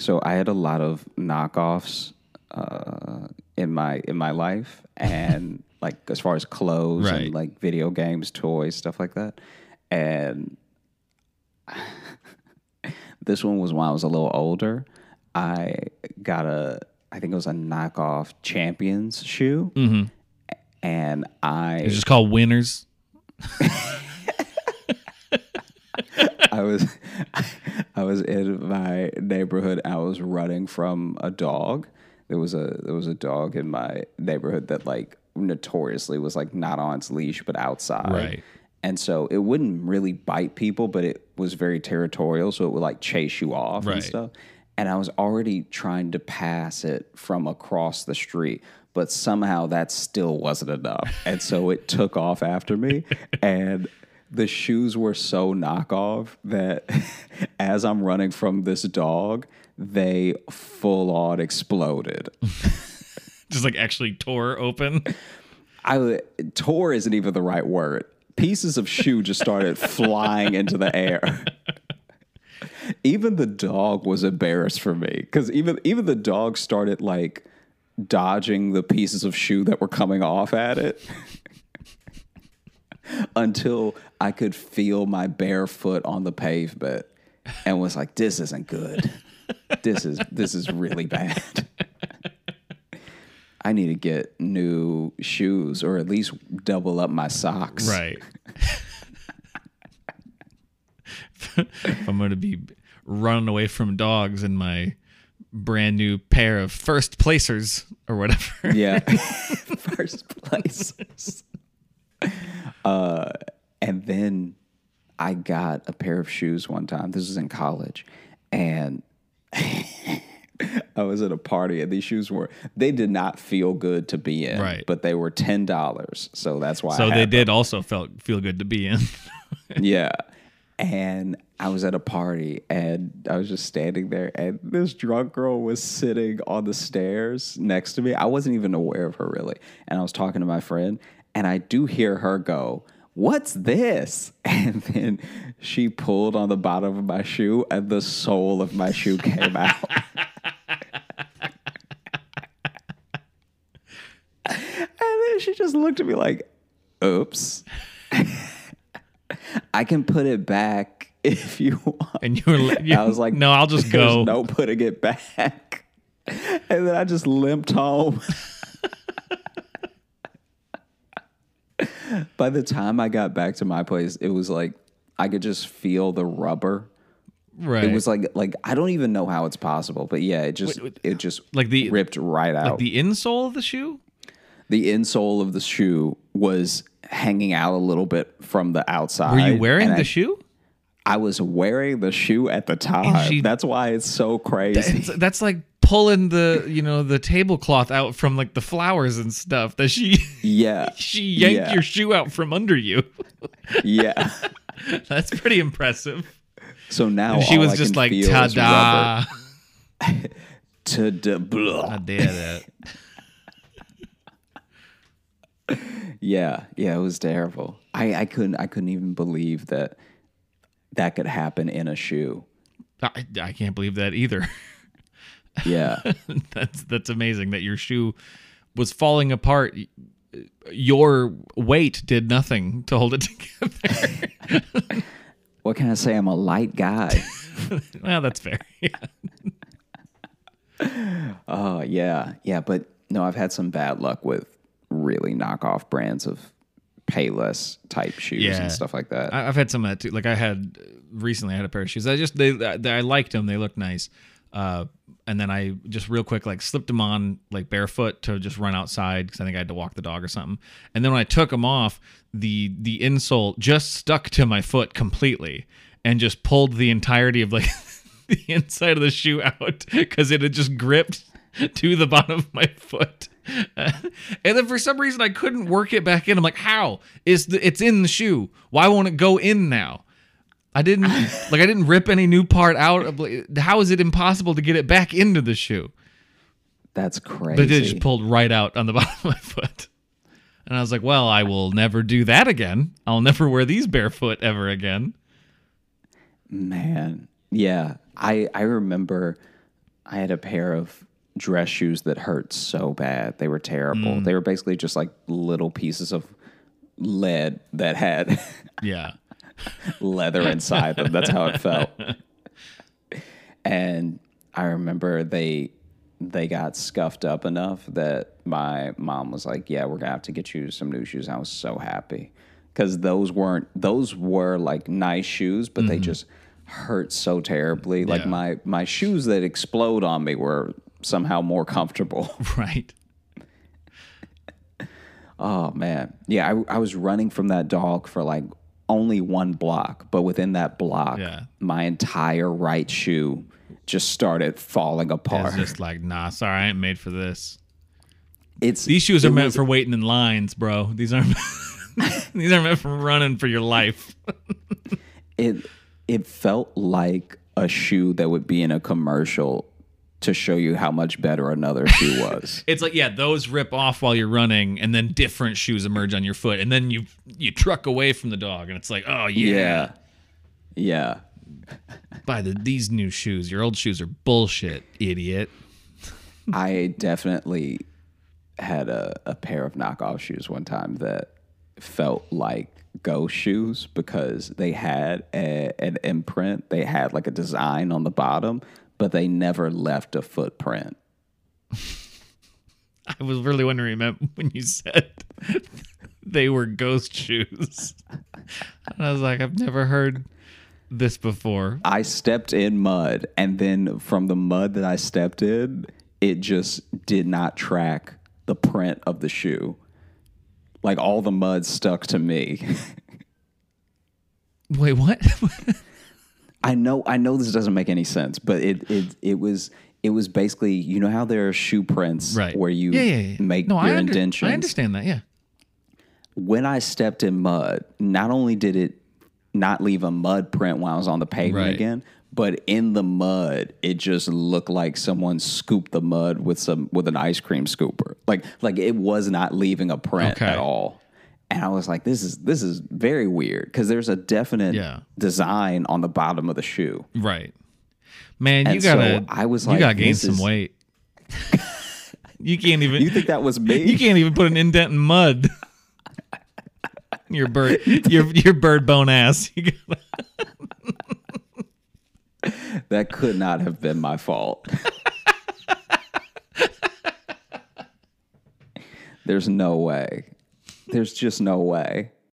So I had a lot of knockoffs uh, in my in my life, and like as far as clothes Right. and like video games, toys, stuff like that. And this one was when I was a little older. I got a, I think it was a knockoff Champions shoe, and I It's just called winners. I was I was in my neighborhood. I was running from a dog. There was a there was a dog in my neighborhood that like notoriously was like not on its leash but outside. Right. And so it wouldn't really bite people, but it was very territorial, so it would like chase you off Right. and stuff. And I was already trying to pass it from across the street, but somehow that still wasn't enough. And so it took off after me. And the shoes were so knockoff that as I'm running from this dog, they full on exploded. Just like actually tore open. I tore isn't even the right word. Pieces of shoe just started flying into the air. Even the dog was embarrassed for me because even even the dog started like dodging the pieces of shoe that were coming off at it until I could feel my bare foot on the pavement and was like, "This isn't good. This is this is really bad." I need to get new shoes or at least double up my socks. Right. if I'm going to be running away from dogs in my brand new pair of first placers or whatever. Yeah. First place. Uh, and then I got a pair of shoes one time. This was in college. And I was at a party and these shoes were they did not feel good to be in. Right. But they were ten dollars. So that's why So they had did also felt feel good to be in. yeah. And I was at a party and I was just standing there and this drunk girl was sitting on the stairs next to me. I wasn't even aware of her really. And I was talking to my friend and I do hear her go, What's this? And then she pulled on the bottom of my shoe and the sole of my shoe came out. and then she just looked at me like, Oops. I can put it back if you want. And you were you, I was like, no, I'll just go. no putting it back. And then I just limped home. By the time I got back to my place, it was like I could just feel the rubber. Right. It was like like I don't even know how it's possible, but yeah, it just it just Like the- ripped right out. the insole of the shoe? the insole of the shoe was hanging out a little bit from the outside. Were you wearing the I, shoe? I was wearing the shoe at the time. she- That's why it's so crazy. It's, that's like pulling the you know the tablecloth out from like the flowers and stuff that she yeah. she yanked Yeah. your shoe out from under you. Yeah. That's pretty impressive. So now she all was I just like feel is ta da. To the blah. I did it. Yeah, yeah, it was terrible. I, I couldn't I couldn't even believe that that could happen in a shoe. I, I can't believe that either. Yeah. that's that's amazing that your shoe was falling apart. Your weight did nothing to hold it together. what can I say? I'm a light guy. well, that's fair. Oh yeah, yeah, but no, I've had some bad luck with really knockoff brands of Payless type shoes Yeah. and stuff like that. I- I've had some of that too. Like I had recently, I had a pair of shoes. I just they, they I liked them. They looked nice. Uh, and then I just real quick like slipped them on like barefoot to just run outside because I think I had to walk the dog or something. And then when I took them off, the the insole just stuck to my foot completely and just pulled the entirety of like the inside of the shoe out because it had just gripped to the bottom of my foot. and then for some reason I couldn't work it back in. I'm like, how is the it's in the shoe? Why won't it go in now? I didn't like I didn't rip any new part out. How is it impossible to get it back into the shoe? That's crazy. But it just pulled right out on the bottom of my foot. And I was like, well, I will never do that again. I'll never wear these barefoot ever again. Man, yeah, I I remember I had a pair of dress shoes that hurt so bad. They were terrible. Mm. They were basically just like little pieces of lead that had Yeah. Leather inside them. That's how it felt. And I remember they they got scuffed up enough that my mom was like, "Yeah, we're gonna have to get you some new shoes." And I was so happy because those weren't those were like nice shoes, but they mm-hmm. just hurt so terribly. Like Yeah. my my shoes that explode on me were somehow more comfortable. Right. Oh man, yeah, I, I was running from that dog for like only one block, but within that block, Yeah. my entire right shoe just started falling apart. It's just like, nah, sorry, I ain't made for this. It's These shoes are meant was- for waiting in lines, bro. These aren't these aren't meant for running for your life. it. It felt like a shoe that would be in a commercial to show you how much better another shoe was. It's like, yeah, those rip off while you're running, and then different shoes emerge on your foot, and then you you truck away from the dog, and it's like, oh yeah, yeah, yeah. buy the these new shoes. Your old shoes are bullshit, idiot. I definitely had a, a pair of knockoff shoes one time that felt like go shoes because they had a, an imprint. They had like a design on the bottom, but they never left a footprint. I was really wondering when you said they were ghost shoes. And I was like, I've never heard this before. I stepped in mud, and then from the mud that I stepped in, it just did not track the print of the shoe. Like all the mud stuck to me. Wait, what? I know I know this doesn't make any sense, but it it it was it was basically you know how there are shoe prints right. where you yeah, yeah, yeah. make no, your I under- indentions. I understand that. Yeah. When I stepped in mud, not only did it not leave a mud print when I was on the pavement Right. again, but in the mud, it just looked like someone scooped the mud with some with an ice cream scooper. Like like it was not leaving a print Okay. at all. And I was like, this is this is very weird because there's a definite Yeah. design on the bottom of the shoe. Right. Man, you And so gotta. I was like, you gotta gain some is- weight. you can't even. You think that was me? you can't even put an indent in mud. your bird, your your bird bone ass. You gotta, That could not have been my fault. There's no way. There's just no way.